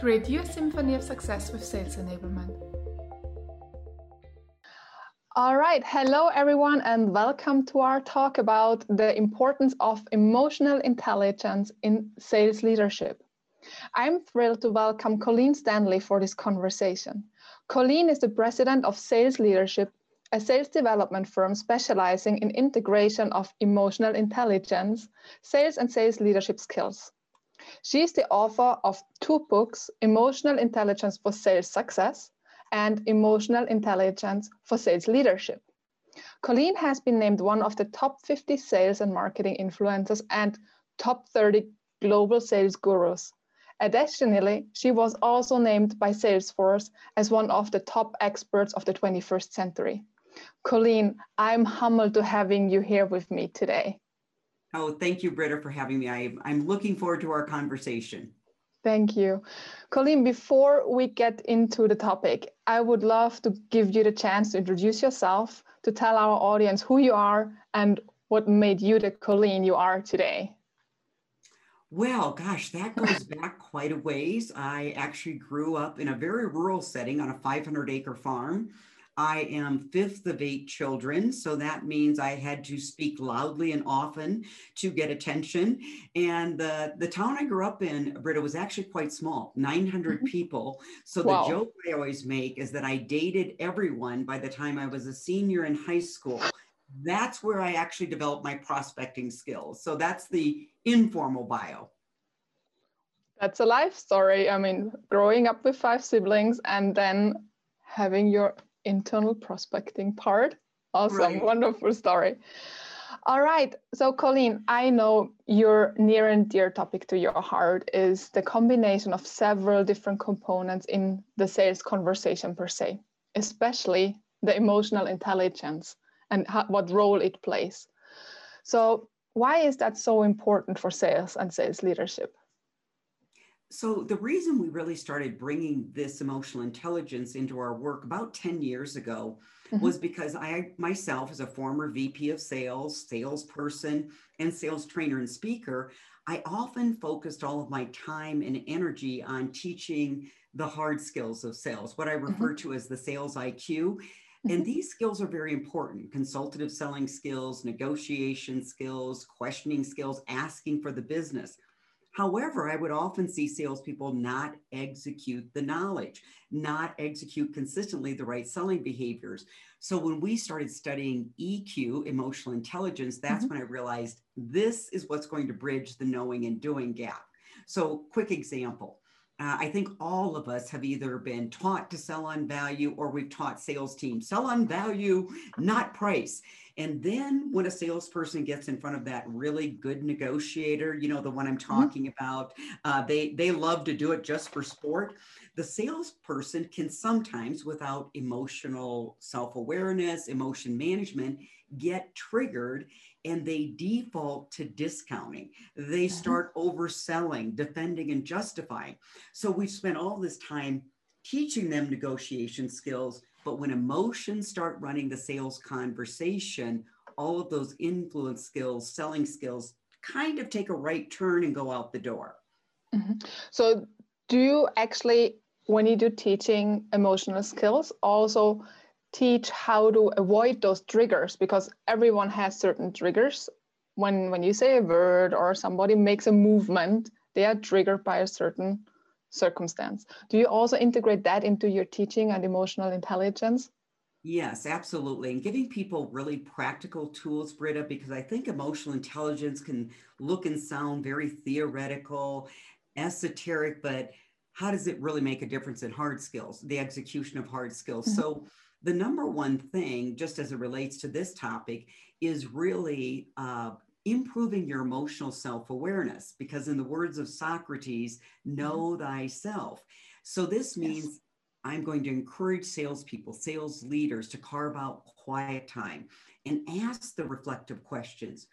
Create your symphony of success with sales enablement. All right. Hello, everyone, and welcome to our talk about the importance of emotional intelligence in sales leadership. I'm thrilled to welcome Colleen Stanley for this conversation. Colleen is the president of Sales Leadership, a sales development firm specializing in integration of emotional intelligence, sales and sales leadership skills. She is the author of two books, Emotional Intelligence for Sales Success and Emotional Intelligence for Sales Leadership. Colleen has been named one of the top 50 sales and marketing influencers and top 30 global sales gurus Additionally, she was also named by Salesforce as one of the top experts of the 21st century. Colleen, I'm humbled to having you here with me today. Oh, thank you, Britta, for having me. I, I'm looking forward to our conversation. Thank you. Colleen, before we get into the topic, I would love to give you the chance to introduce yourself, to tell our audience who you are and what made you the Colleen you are today. Well, gosh, that goes back quite a ways. I actually grew up in a very rural setting on a 500 acre farm. I am fifth of eight children, so that means I had to speak loudly and often to get attention. And the, the town I grew up in, Britta, was actually quite small 900 mm-hmm. people. So wow. the joke I always make is that I dated everyone by the time I was a senior in high school that's where I actually developed my prospecting skills. So that's the informal bio. That's a life story. I mean, growing up with five siblings and then having your internal prospecting part. Awesome, right. wonderful story. All right. So, Colleen, I know your near and dear topic to your heart is the combination of several different components in the sales conversation per se, especially the emotional intelligence and how, what role it plays. So, why is that so important for sales and sales leadership? So, the reason we really started bringing this emotional intelligence into our work about 10 years ago mm-hmm. was because I myself, as a former VP of sales, salesperson, and sales trainer and speaker, I often focused all of my time and energy on teaching the hard skills of sales, what I refer mm-hmm. to as the sales IQ. And mm-hmm. these skills are very important consultative selling skills, negotiation skills, questioning skills, asking for the business. However, I would often see salespeople not execute the knowledge, not execute consistently the right selling behaviors. So when we started studying EQ, emotional intelligence, that's mm-hmm. when I realized this is what's going to bridge the knowing and doing gap. So, quick example uh, I think all of us have either been taught to sell on value or we've taught sales teams sell on value, not price. And then when a salesperson gets in front of that really good negotiator, you know, the one I'm mm-hmm. talking mm-hmm. about, uh, they, they love to do it just for sport. The salesperson can sometimes, without emotional self awareness, emotion management, get triggered and they default to discounting. They mm-hmm. start overselling, defending, and justifying. So we've spent all this time teaching them negotiation skills, but when emotions start running the sales conversation, all of those influence skills, selling skills kind of take a right turn and go out the door. Mm-hmm. So, do you actually, when you do teaching emotional skills, also teach how to avoid those triggers because everyone has certain triggers when when you say a word or somebody makes a movement they are triggered by a certain circumstance do you also integrate that into your teaching and emotional intelligence Yes, absolutely. And giving people really practical tools, Britta, because I think emotional intelligence can look and sound very theoretical, esoteric, but how does it really make a difference in hard skills, the execution of hard skills? Mm-hmm. So the number one thing, just as it relates to this topic, is really uh, improving your emotional self awareness. Because, in the words of Socrates, know mm-hmm. thyself. So, this means yes. I'm going to encourage salespeople, sales leaders to carve out quiet time and ask the reflective questions.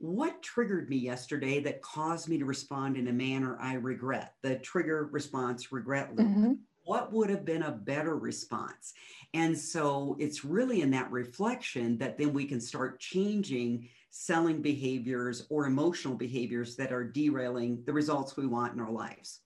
What triggered me yesterday that caused me to respond in a manner I regret? The trigger response regret loop. Mm-hmm what would have been a better response? And so it's really in that reflection that then we can start changing selling behaviors or emotional behaviors that are derailing the results we want in our lives.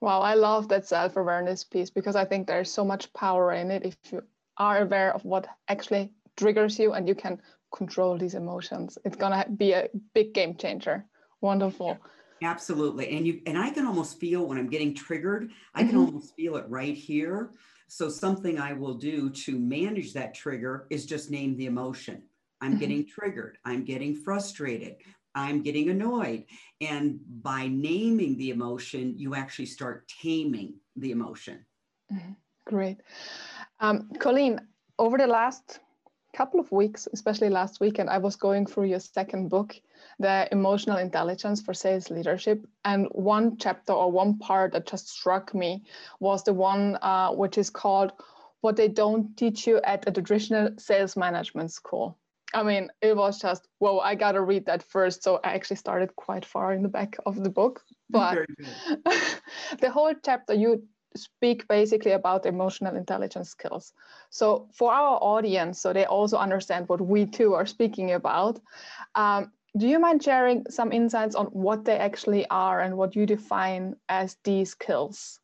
Wow, I love that self awareness piece because I think there's so much power in it if you are aware of what actually triggers you and you can control these emotions. It's going to be a big game changer. Wonderful. Absolutely. And you and I can almost feel when I'm getting triggered, I can mm-hmm. almost feel it right here. So something I will do to manage that trigger is just name the emotion. I'm mm-hmm. getting triggered. I'm getting frustrated. I'm getting annoyed. And by naming the emotion, you actually start taming the emotion. Mm-hmm. Great. Um, Colleen, over the last couple of weeks, especially last weekend, I was going through your second book, The Emotional Intelligence for Sales Leadership. And one chapter or one part that just struck me was the one uh, which is called What They Don't Teach You at a Traditional Sales Management School. I mean, it was just, whoa, I got to read that first. So I actually started quite far in the back of the book. But the whole chapter, you speak basically about emotional intelligence skills. So for our audience, so they also understand what we too are speaking about, um, do you mind sharing some insights on what they actually are and what you define as these skills?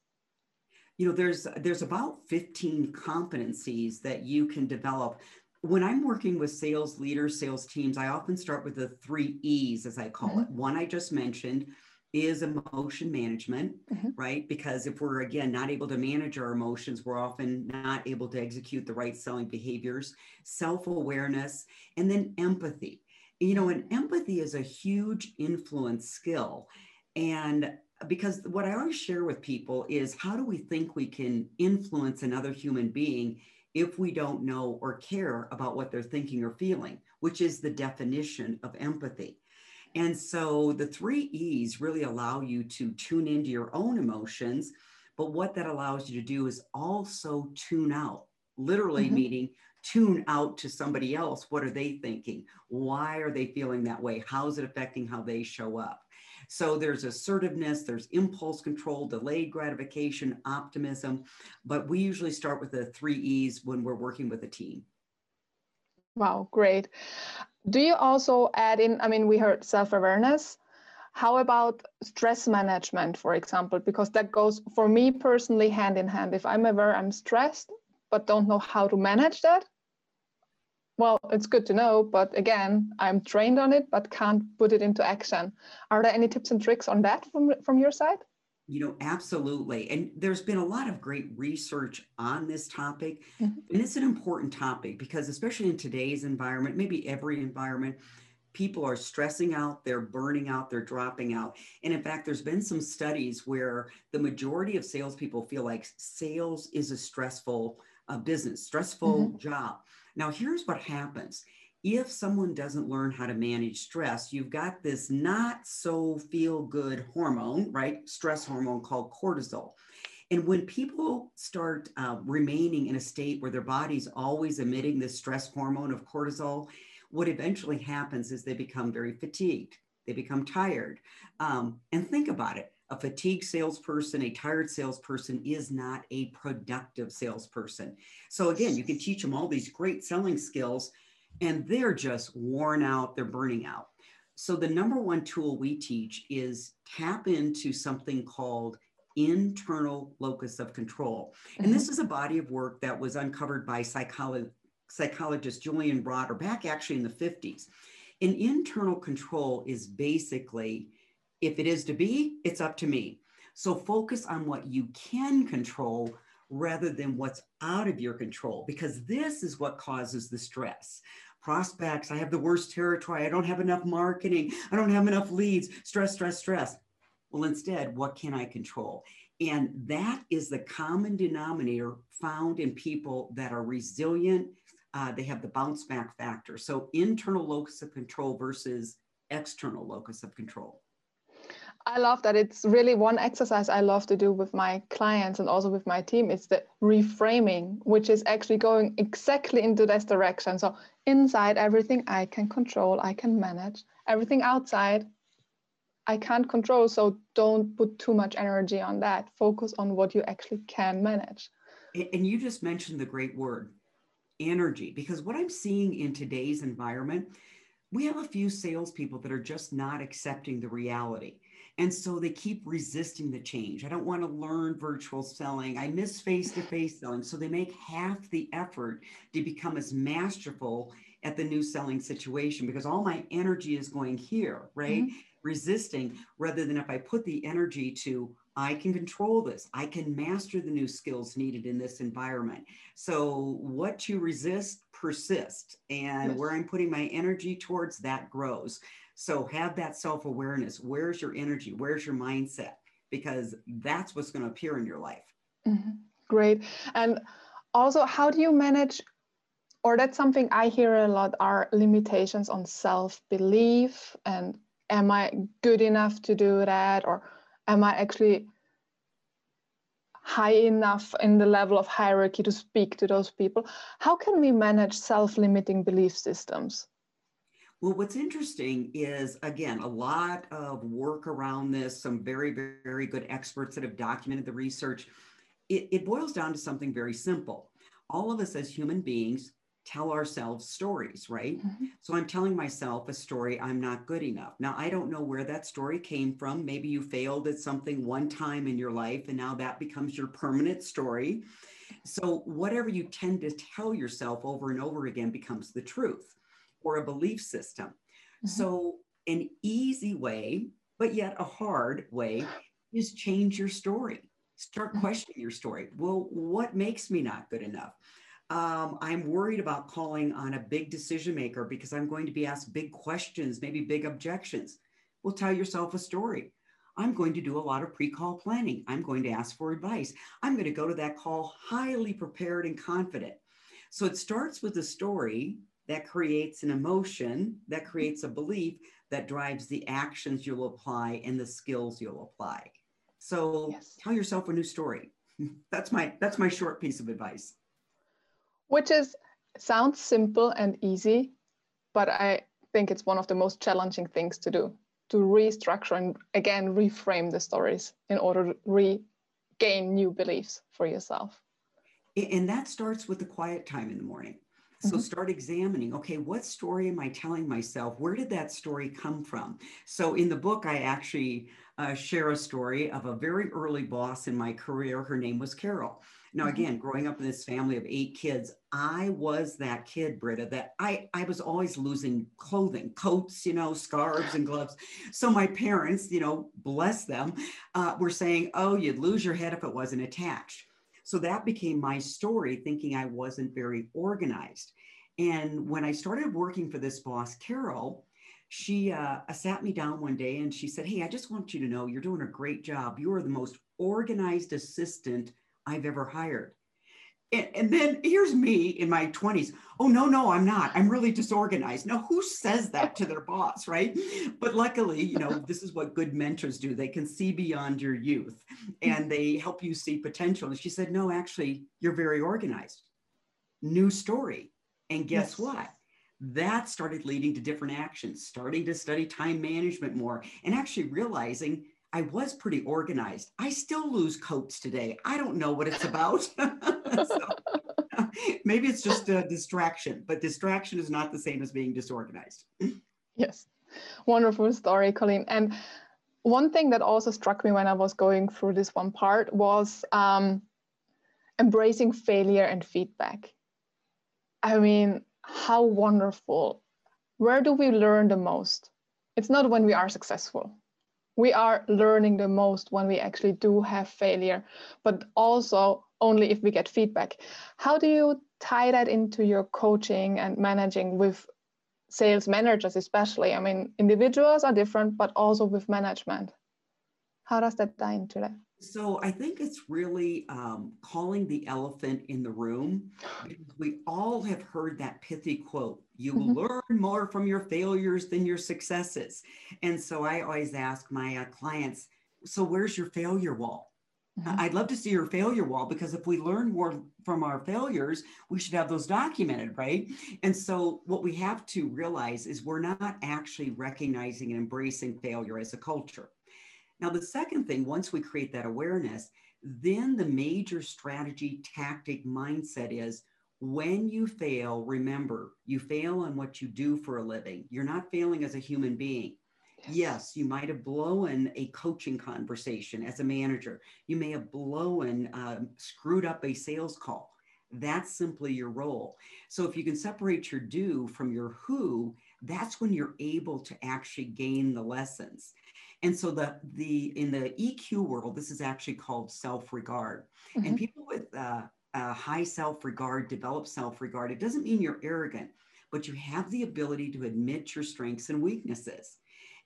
You know, there's there's about 15 competencies that you can develop. When I'm working with sales leaders, sales teams, I often start with the three E's, as I call mm-hmm. it. One I just mentioned, is emotion management, mm-hmm. right? Because if we're again not able to manage our emotions, we're often not able to execute the right selling behaviors, self awareness, and then empathy. You know, and empathy is a huge influence skill. And because what I always share with people is how do we think we can influence another human being if we don't know or care about what they're thinking or feeling, which is the definition of empathy. And so the three E's really allow you to tune into your own emotions. But what that allows you to do is also tune out, literally mm-hmm. meaning tune out to somebody else. What are they thinking? Why are they feeling that way? How is it affecting how they show up? So there's assertiveness, there's impulse control, delayed gratification, optimism. But we usually start with the three E's when we're working with a team. Wow, great. Do you also add in, I mean, we heard self awareness. How about stress management, for example? Because that goes for me personally hand in hand. If I'm aware I'm stressed, but don't know how to manage that, well, it's good to know. But again, I'm trained on it, but can't put it into action. Are there any tips and tricks on that from, from your side? You know, absolutely. And there's been a lot of great research on this topic. Mm-hmm. And it's an important topic because, especially in today's environment, maybe every environment, people are stressing out, they're burning out, they're dropping out. And in fact, there's been some studies where the majority of salespeople feel like sales is a stressful uh, business, stressful mm-hmm. job. Now, here's what happens if someone doesn't learn how to manage stress, you've got this not so feel good hormone, right? Stress hormone called cortisol. And when people start uh, remaining in a state where their body's always emitting this stress hormone of cortisol, what eventually happens is they become very fatigued. They become tired. Um, and think about it a fatigued salesperson, a tired salesperson is not a productive salesperson. So, again, you can teach them all these great selling skills, and they're just worn out, they're burning out. So, the number one tool we teach is tap into something called internal locus of control. And this mm-hmm. is a body of work that was uncovered by psycholo- psychologist Julian Rotter back actually in the 50s. And internal control is basically if it is to be, it's up to me. So focus on what you can control rather than what's out of your control, because this is what causes the stress prospects. I have the worst territory. I don't have enough marketing. I don't have enough leads. Stress, stress, stress. Well, instead, what can I control? And that is the common denominator found in people that are resilient. Uh, they have the bounce back factor. So, internal locus of control versus external locus of control. I love that. It's really one exercise I love to do with my clients and also with my team. It's the reframing, which is actually going exactly into this direction. So, inside, everything I can control, I can manage. Everything outside, I can't control. So, don't put too much energy on that. Focus on what you actually can manage. And you just mentioned the great word energy, because what I'm seeing in today's environment, we have a few salespeople that are just not accepting the reality And so they keep resisting the change. I don't want to learn virtual selling. I miss face to face selling. So they make half the effort to become as masterful at the new selling situation because all my energy is going here, right? Mm-hmm. Resisting rather than if I put the energy to, I can control this, I can master the new skills needed in this environment. So, what you resist persists, and yes. where I'm putting my energy towards that grows. So have that self awareness. Where's your energy? Where's your mindset? Because that's what's going to appear in your life. Mm-hmm. Great. And also, how do you manage? Or that's something I hear a lot are limitations on self belief. And am I good enough to do that? Or am I actually high enough in the level of hierarchy to speak to those people? How can we manage self limiting belief systems? Well, what's interesting is, again, a lot of work around this, some very, very good experts that have documented the research. It, it boils down to something very simple. All of us as human beings tell ourselves stories, right? Mm-hmm. So I'm telling myself a story, I'm not good enough. Now, I don't know where that story came from. Maybe you failed at something one time in your life, and now that becomes your permanent story. So, whatever you tend to tell yourself over and over again becomes the truth or a belief system. Mm-hmm. So, an easy way, but yet a hard way, is change your story. Start mm-hmm. questioning your story. Well, what makes me not good enough? Um, I'm worried about calling on a big decision maker because I'm going to be asked big questions, maybe big objections. Well, tell yourself a story. I'm going to do a lot of pre call planning. I'm going to ask for advice. I'm going to go to that call highly prepared and confident. So it starts with a story that creates an emotion, that creates a belief that drives the actions you'll apply and the skills you'll apply. So yes. tell yourself a new story. That's my that's my short piece of advice. Which is sounds simple and easy, but I think it's one of the most challenging things to do to restructure and again reframe the stories in order to regain new beliefs for yourself. And that starts with the quiet time in the morning. So mm-hmm. start examining, okay, what story am I telling myself? Where did that story come from? So in the book, I actually uh, share a story of a very early boss in my career. Her name was Carol. Now, mm-hmm. again, growing up in this family of eight kids, I was that kid, Britta, that I, I was always losing clothing, coats, you know, scarves and gloves. So my parents, you know, bless them, uh, were saying, oh, you'd lose your head if it wasn't attached. So that became my story, thinking I wasn't very organized. And when I started working for this boss, Carol, she uh, sat me down one day and she said, Hey, I just want you to know you're doing a great job. You are the most organized assistant I've ever hired. And, and, then here's me in my 20s. Oh, no, no, I'm not. I'm really disorganized. Now, who says that to their boss, right? But luckily, you know, this is what good mentors do. They can see beyond your youth and they help you see potential. And she said, No, actually, you're very organized. New story. And guess yes. what? That started leading to different actions, starting to study time management more, and actually realizing I was pretty organized. I still lose coats today. I don't know what it's about. so, maybe it's just a distraction, but distraction is not the same as being disorganized. yes. Wonderful story, Colleen. And one thing that also struck me when I was going through this one part was um, embracing failure and feedback. I mean, how wonderful. Where do we learn the most? It's not when we are successful we are learning the most when we actually do have failure, but also only if we get feedback. How do you tie that into your coaching and managing with sales managers, especially? I mean, individuals are different, but also with management. How does that tie into that? So I think it's really um, calling the elephant in the room. We all have heard that pithy quote you mm-hmm. learn more from your failures than your successes. And so I always ask my uh, clients, so where's your failure wall? Mm-hmm. I'd love to see your failure wall because if we learn more from our failures, we should have those documented, right? And so, what we have to realize is we're not actually recognizing and embracing failure as a culture. Now, the second thing, once we create that awareness, then the major strategy, tactic, mindset is when you fail, remember you fail on what you do for a living. You're not failing as a human being. Yes, you might have blown a coaching conversation as a manager. You may have blown, um, screwed up a sales call. That's simply your role. So if you can separate your do from your who, that's when you're able to actually gain the lessons. And so the the in the EQ world, this is actually called self-regard. Mm-hmm. And people with uh, high self-regard develop self-regard. It doesn't mean you're arrogant, but you have the ability to admit your strengths and weaknesses.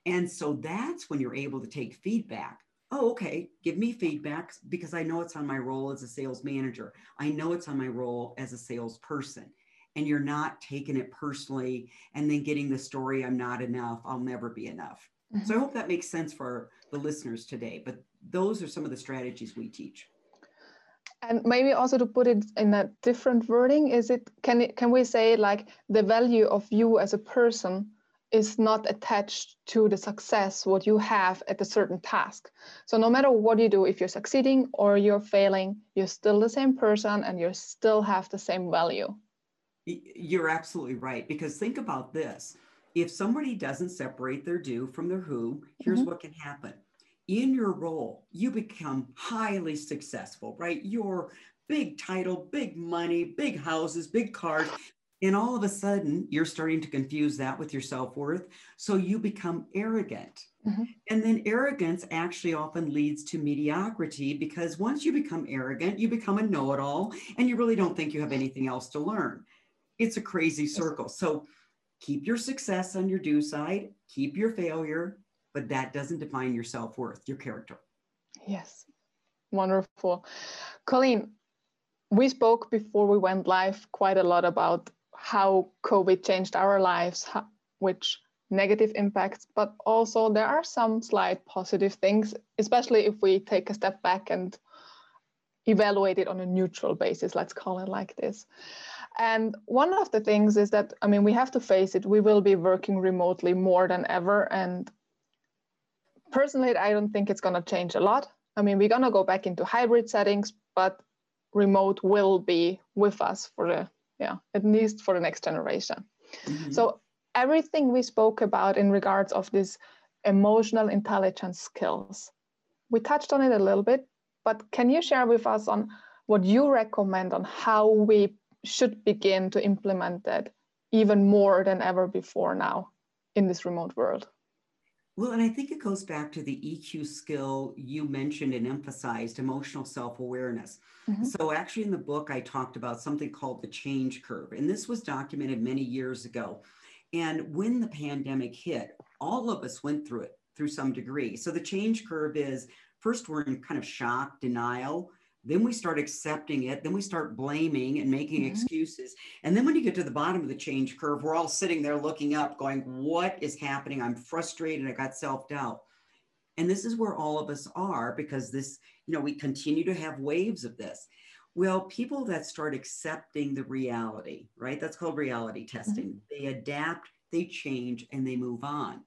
And so that's when you're able to take feedback. Oh, okay, give me feedback because I know it's on my role as a sales manager. I know it's on my role as a salesperson. And you're not taking it personally and then getting the story, I'm not enough, I'll never be enough. Mm-hmm. So I hope that makes sense for the listeners today. But those are some of the strategies we teach. And maybe also to put it in a different wording, is it can it, can we say like the value of you as a person is not attached to the success what you have at a certain task? So no matter what you do if you're succeeding or you're failing you're still the same person and you still have the same value. You're absolutely right because think about this. If somebody doesn't separate their do from their who here's mm-hmm. what can happen in your role you become highly successful right you're big title big money big houses big cars and all of a sudden, you're starting to confuse that with your self worth. So you become arrogant. Mm-hmm. And then arrogance actually often leads to mediocrity because once you become arrogant, you become a know it all and you really don't think you have anything else to learn. It's a crazy circle. So keep your success on your do side, keep your failure, but that doesn't define your self worth, your character. Yes, wonderful. Colleen, we spoke before we went live quite a lot about how COVID changed our lives, which negative impacts, but also there are some slight positive things, especially if we take a step back and evaluate it on a neutral basis, let's call it like this. And one of the things is that, I mean, we have to face it, we will be working remotely more than ever. And personally, I don't think it's going to change a lot. I mean, we're going to go back into hybrid settings, but remote will be with us for the yeah at least for the next generation mm-hmm. so everything we spoke about in regards of this emotional intelligence skills we touched on it a little bit but can you share with us on what you recommend on how we should begin to implement that even more than ever before now in this remote world well, and I think it goes back to the EQ skill you mentioned and emphasized emotional self awareness. Mm-hmm. So, actually, in the book, I talked about something called the change curve. And this was documented many years ago. And when the pandemic hit, all of us went through it through some degree. So, the change curve is first, we're in kind of shock, denial. Then we start accepting it. Then we start blaming and making mm-hmm. excuses. And then when you get to the bottom of the change curve, we're all sitting there looking up, going, What is happening? I'm frustrated. I got self doubt. And this is where all of us are because this, you know, we continue to have waves of this. Well, people that start accepting the reality, right? That's called reality testing. Mm-hmm. They adapt, they change, and they move on.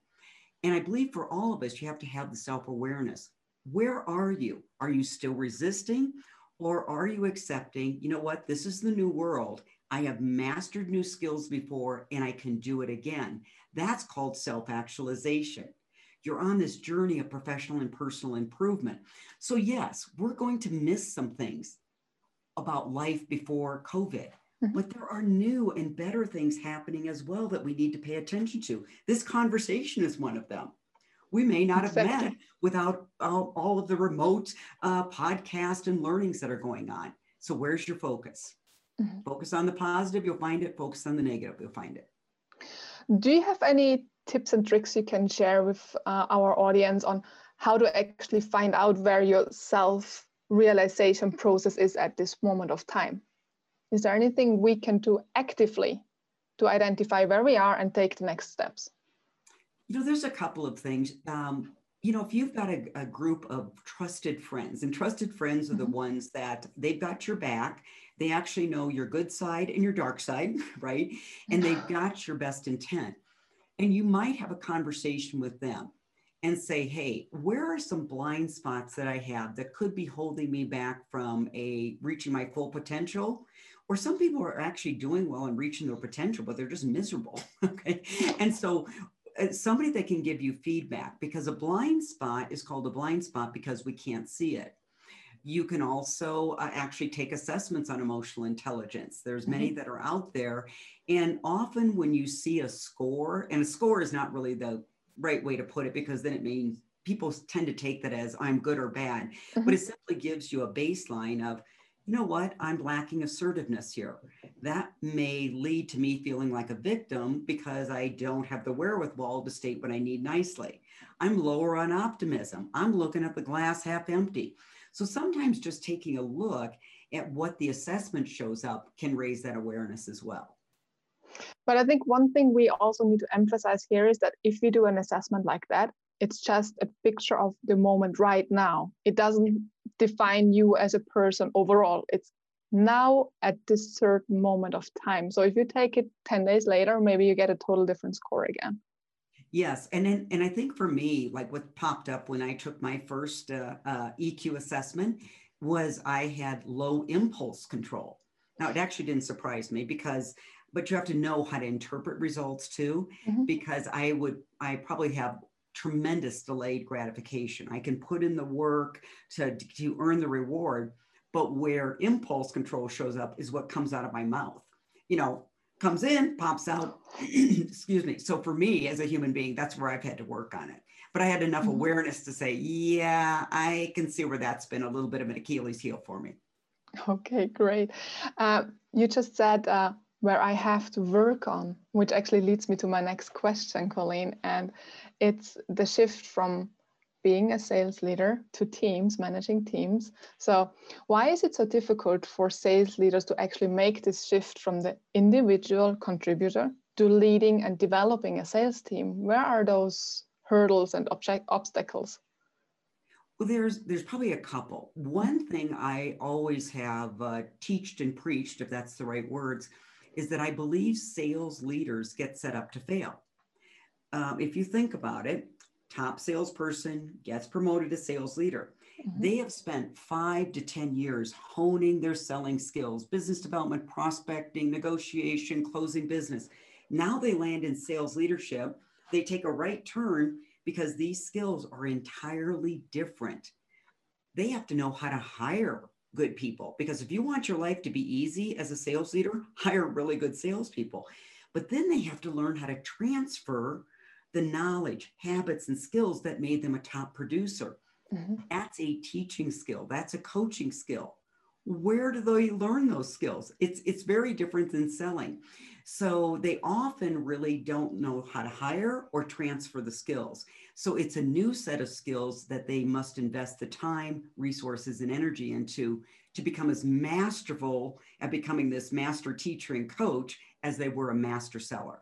And I believe for all of us, you have to have the self awareness where are you? Are you still resisting? Or are you accepting, you know what, this is the new world. I have mastered new skills before and I can do it again. That's called self actualization. You're on this journey of professional and personal improvement. So, yes, we're going to miss some things about life before COVID, mm-hmm. but there are new and better things happening as well that we need to pay attention to. This conversation is one of them we may not have exactly. met without all, all of the remote uh, podcast and learnings that are going on. So where's your focus? Mm-hmm. Focus on the positive, you'll find it. Focus on the negative, you'll find it. Do you have any tips and tricks you can share with uh, our audience on how to actually find out where your self realization process is at this moment of time? Is there anything we can do actively to identify where we are and take the next steps? You know, there's a couple of things. Um, you know, if you've got a, a, group of trusted friends, and trusted friends are the mm-hmm. ones that they've got your back, they actually know your good side and your dark side, right? And they've got your best intent. And you might have a conversation with them and say, hey, where are some blind spots that I have that could be holding me back from a reaching my full potential? Or some people are actually doing well and reaching their potential, but they're just miserable. okay. And so somebody that can give you feedback because a blind spot is called a blind spot because we can't see it. You can also uh, actually take assessments on emotional intelligence. There's many mm-hmm. that are out there. And often when you see a score, and a score is not really the right way to put it because then it means people tend to take that as I'm good or bad, mm-hmm. but it simply gives you a baseline of, you know what, I'm lacking assertiveness here. That may lead to me feeling like a victim because I don't have the wherewithal to state what I need nicely. I'm lower on optimism. I'm looking at the glass half empty. So sometimes just taking a look at what the assessment shows up can raise that awareness as well. But I think one thing we also need to emphasize here is that if we do an assessment like that, it's just a picture of the moment right now. It doesn't define you as a person overall. It's now at this certain moment of time. So if you take it 10 days later, maybe you get a total different score again. Yes, and then, and I think for me, like what popped up when I took my first uh, uh, EQ assessment was I had low impulse control. Now it actually didn't surprise me because, but you have to know how to interpret results too, mm-hmm. because I would I probably have tremendous delayed gratification. I can put in the work to, to earn the reward, but where impulse control shows up is what comes out of my mouth. You know, comes in, pops out. Excuse me. So for me as a human being, that's where I've had to work on it. But I had enough mm-hmm. awareness to say, yeah, I can see where that's been a little bit of an Achilles heel for me. Okay, great. Uh, you just said uh, where I have to work on, which actually leads me to my next question, Colleen. And it's the shift from being a sales leader to teams, managing teams. So, why is it so difficult for sales leaders to actually make this shift from the individual contributor to leading and developing a sales team? Where are those hurdles and object obstacles? Well, there's there's probably a couple. One thing I always have uh, teached and preached, if that's the right words, is that I believe sales leaders get set up to fail um, if you think about it, top salesperson gets promoted to sales leader. Mm-hmm. They have spent five to 10 years honing their selling skills, business development, prospecting, negotiation, closing business. Now they land in sales leadership. They take a right turn because these skills are entirely different. They have to know how to hire good people because if you want your life to be easy as a sales leader, hire really good salespeople. But then they have to learn how to transfer the knowledge, habits, and skills that made them a top producer. Mm-hmm. That's a teaching skill, that's a coaching skill. Where do they learn those skills? It's, it's very different than selling. So they often really don't know how to hire or transfer the skills. So it's a new set of skills that they must invest the time, resources, and energy into to become as masterful at becoming this master teacher and coach as they were a master seller.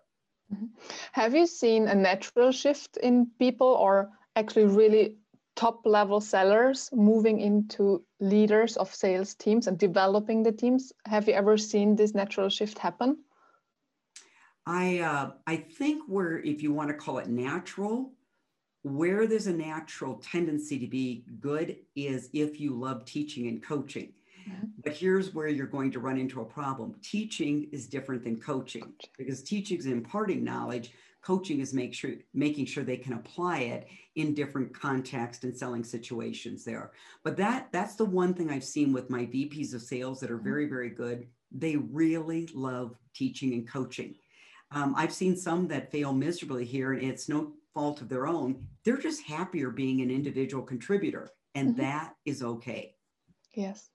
Mm-hmm. Have you seen a natural shift in people or actually really top level sellers moving into leaders of sales teams and developing the teams? Have you ever seen this natural shift happen? I uh, I think where if you want to call it natural, where there's a natural tendency to be good is if you love teaching and coaching. Mm-hmm. But here's where you're going to run into a problem. Teaching is different than coaching because teaching is imparting knowledge. Coaching is make sure making sure they can apply it in different context and selling situations there. But that that's the one thing I've seen with my VPs of sales that are mm-hmm. very, very good. They really love teaching and coaching. Um, I've seen some that fail miserably here, and it's no fault of their own. They're just happier being an individual contributor, and mm-hmm. that is okay. Yes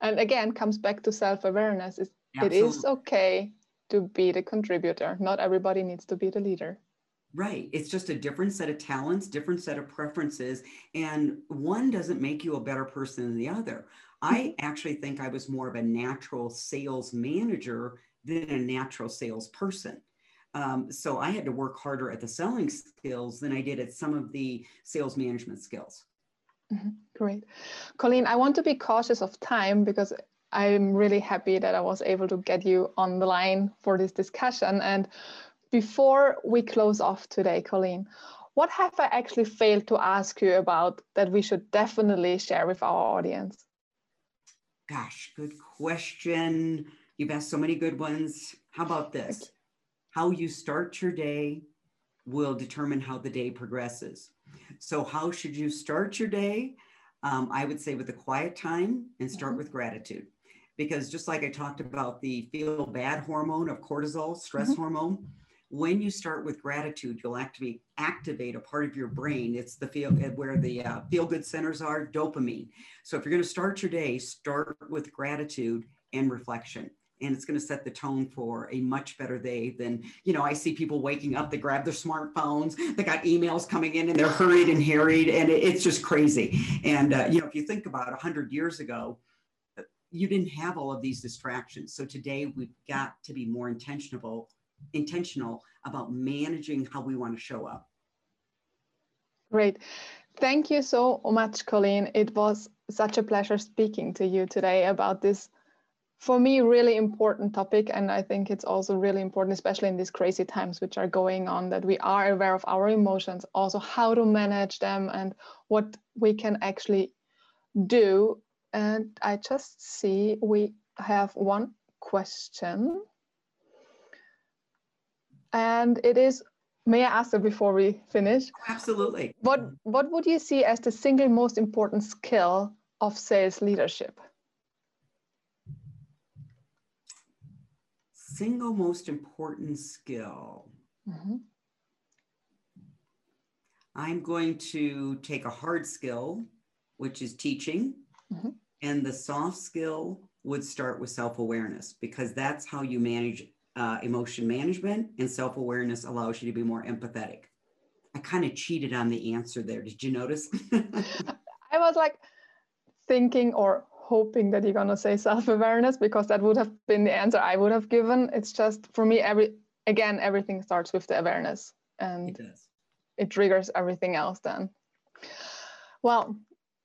and again comes back to self-awareness. It is okay to be the contributor. Not everybody needs to be the leader. Right. It's just a different set of talents different set of preferences and one doesn't make you a better person than the other. I actually think i was more of a natural sales manager than a natural salesperson um, so i had to work harder at the selling skills than i did at some of the sales management skills Mm-hmm. Great. Colleen, I want to be cautious of time because I'm really happy that I was able to get you on the line for this discussion. And before we close off today, Colleen, what have I actually failed to ask you about that we should definitely share with our audience? Gosh, good question. You've asked so many good ones. How about this? How you start your day, will determine how the day progresses. So, how should you start your day? Um, I would say with a quiet time and start mm-hmm. with gratitude. Because just like I talked about the feel bad hormone of cortisol, stress mm-hmm. hormone, when you start with gratitude, you'll activate activate a part of your brain. It's the feel where the uh, feel good centers are, dopamine. So if you're going to start your day, start with gratitude and reflection and it's going to set the tone for a much better day than you know i see people waking up they grab their smartphones they got emails coming in and they're hurried and harried and it's just crazy. And uh, you know if you think about 100 years ago uh, you didn't have all of these distractions. So today we've got to be more intentional intentional about managing how we want to show up. Great. Thank you so much colleen. It was such a pleasure speaking to you today about this for me really important topic and i think it's also really important especially in these crazy times which are going on that we are aware of our emotions also how to manage them and what we can actually do. And i just see we have one question. And it is may i ask it before we finish? Oh, absolutely. What what would you see as the single most important skill of sales leadership single most important skill. Mm-hmm. I'm going to take a hard skill, which is teaching, mm-hmm. and the soft skill would start with self awareness because that's how you manage uh, emotion management, and self awareness allows you to be more empathetic. I kind of cheated on the answer there. Did you notice? I was like thinking or hoping that you're going to say self-awareness because that would have been the answer I would have given. It's just for me, every again, everything starts with the awareness and it, it triggers everything else then. Well,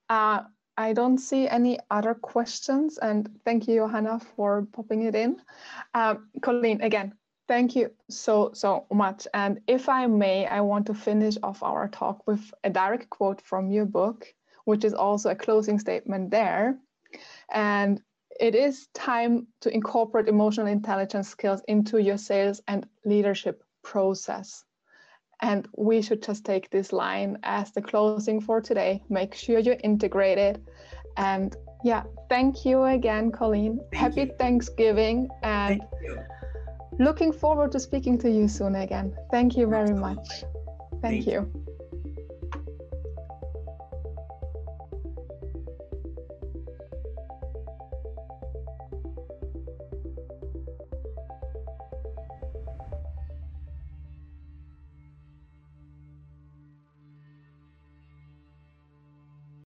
uh, I don't see any other questions. And thank you, Johanna, for popping it in. Um, Colleen, again, thank you so, so much. And if I may, I want to finish off our talk with a direct quote from your book, which is also a closing statement there. And it is time to incorporate emotional intelligence skills into your sales and leadership process. And we should just take this line as the closing for today. Make sure you integrate it. And yeah, thank you again, Colleen. Thank Happy you. Thanksgiving. And thank looking forward to speaking to you soon again. Thank you very much. Thank, thank you. you.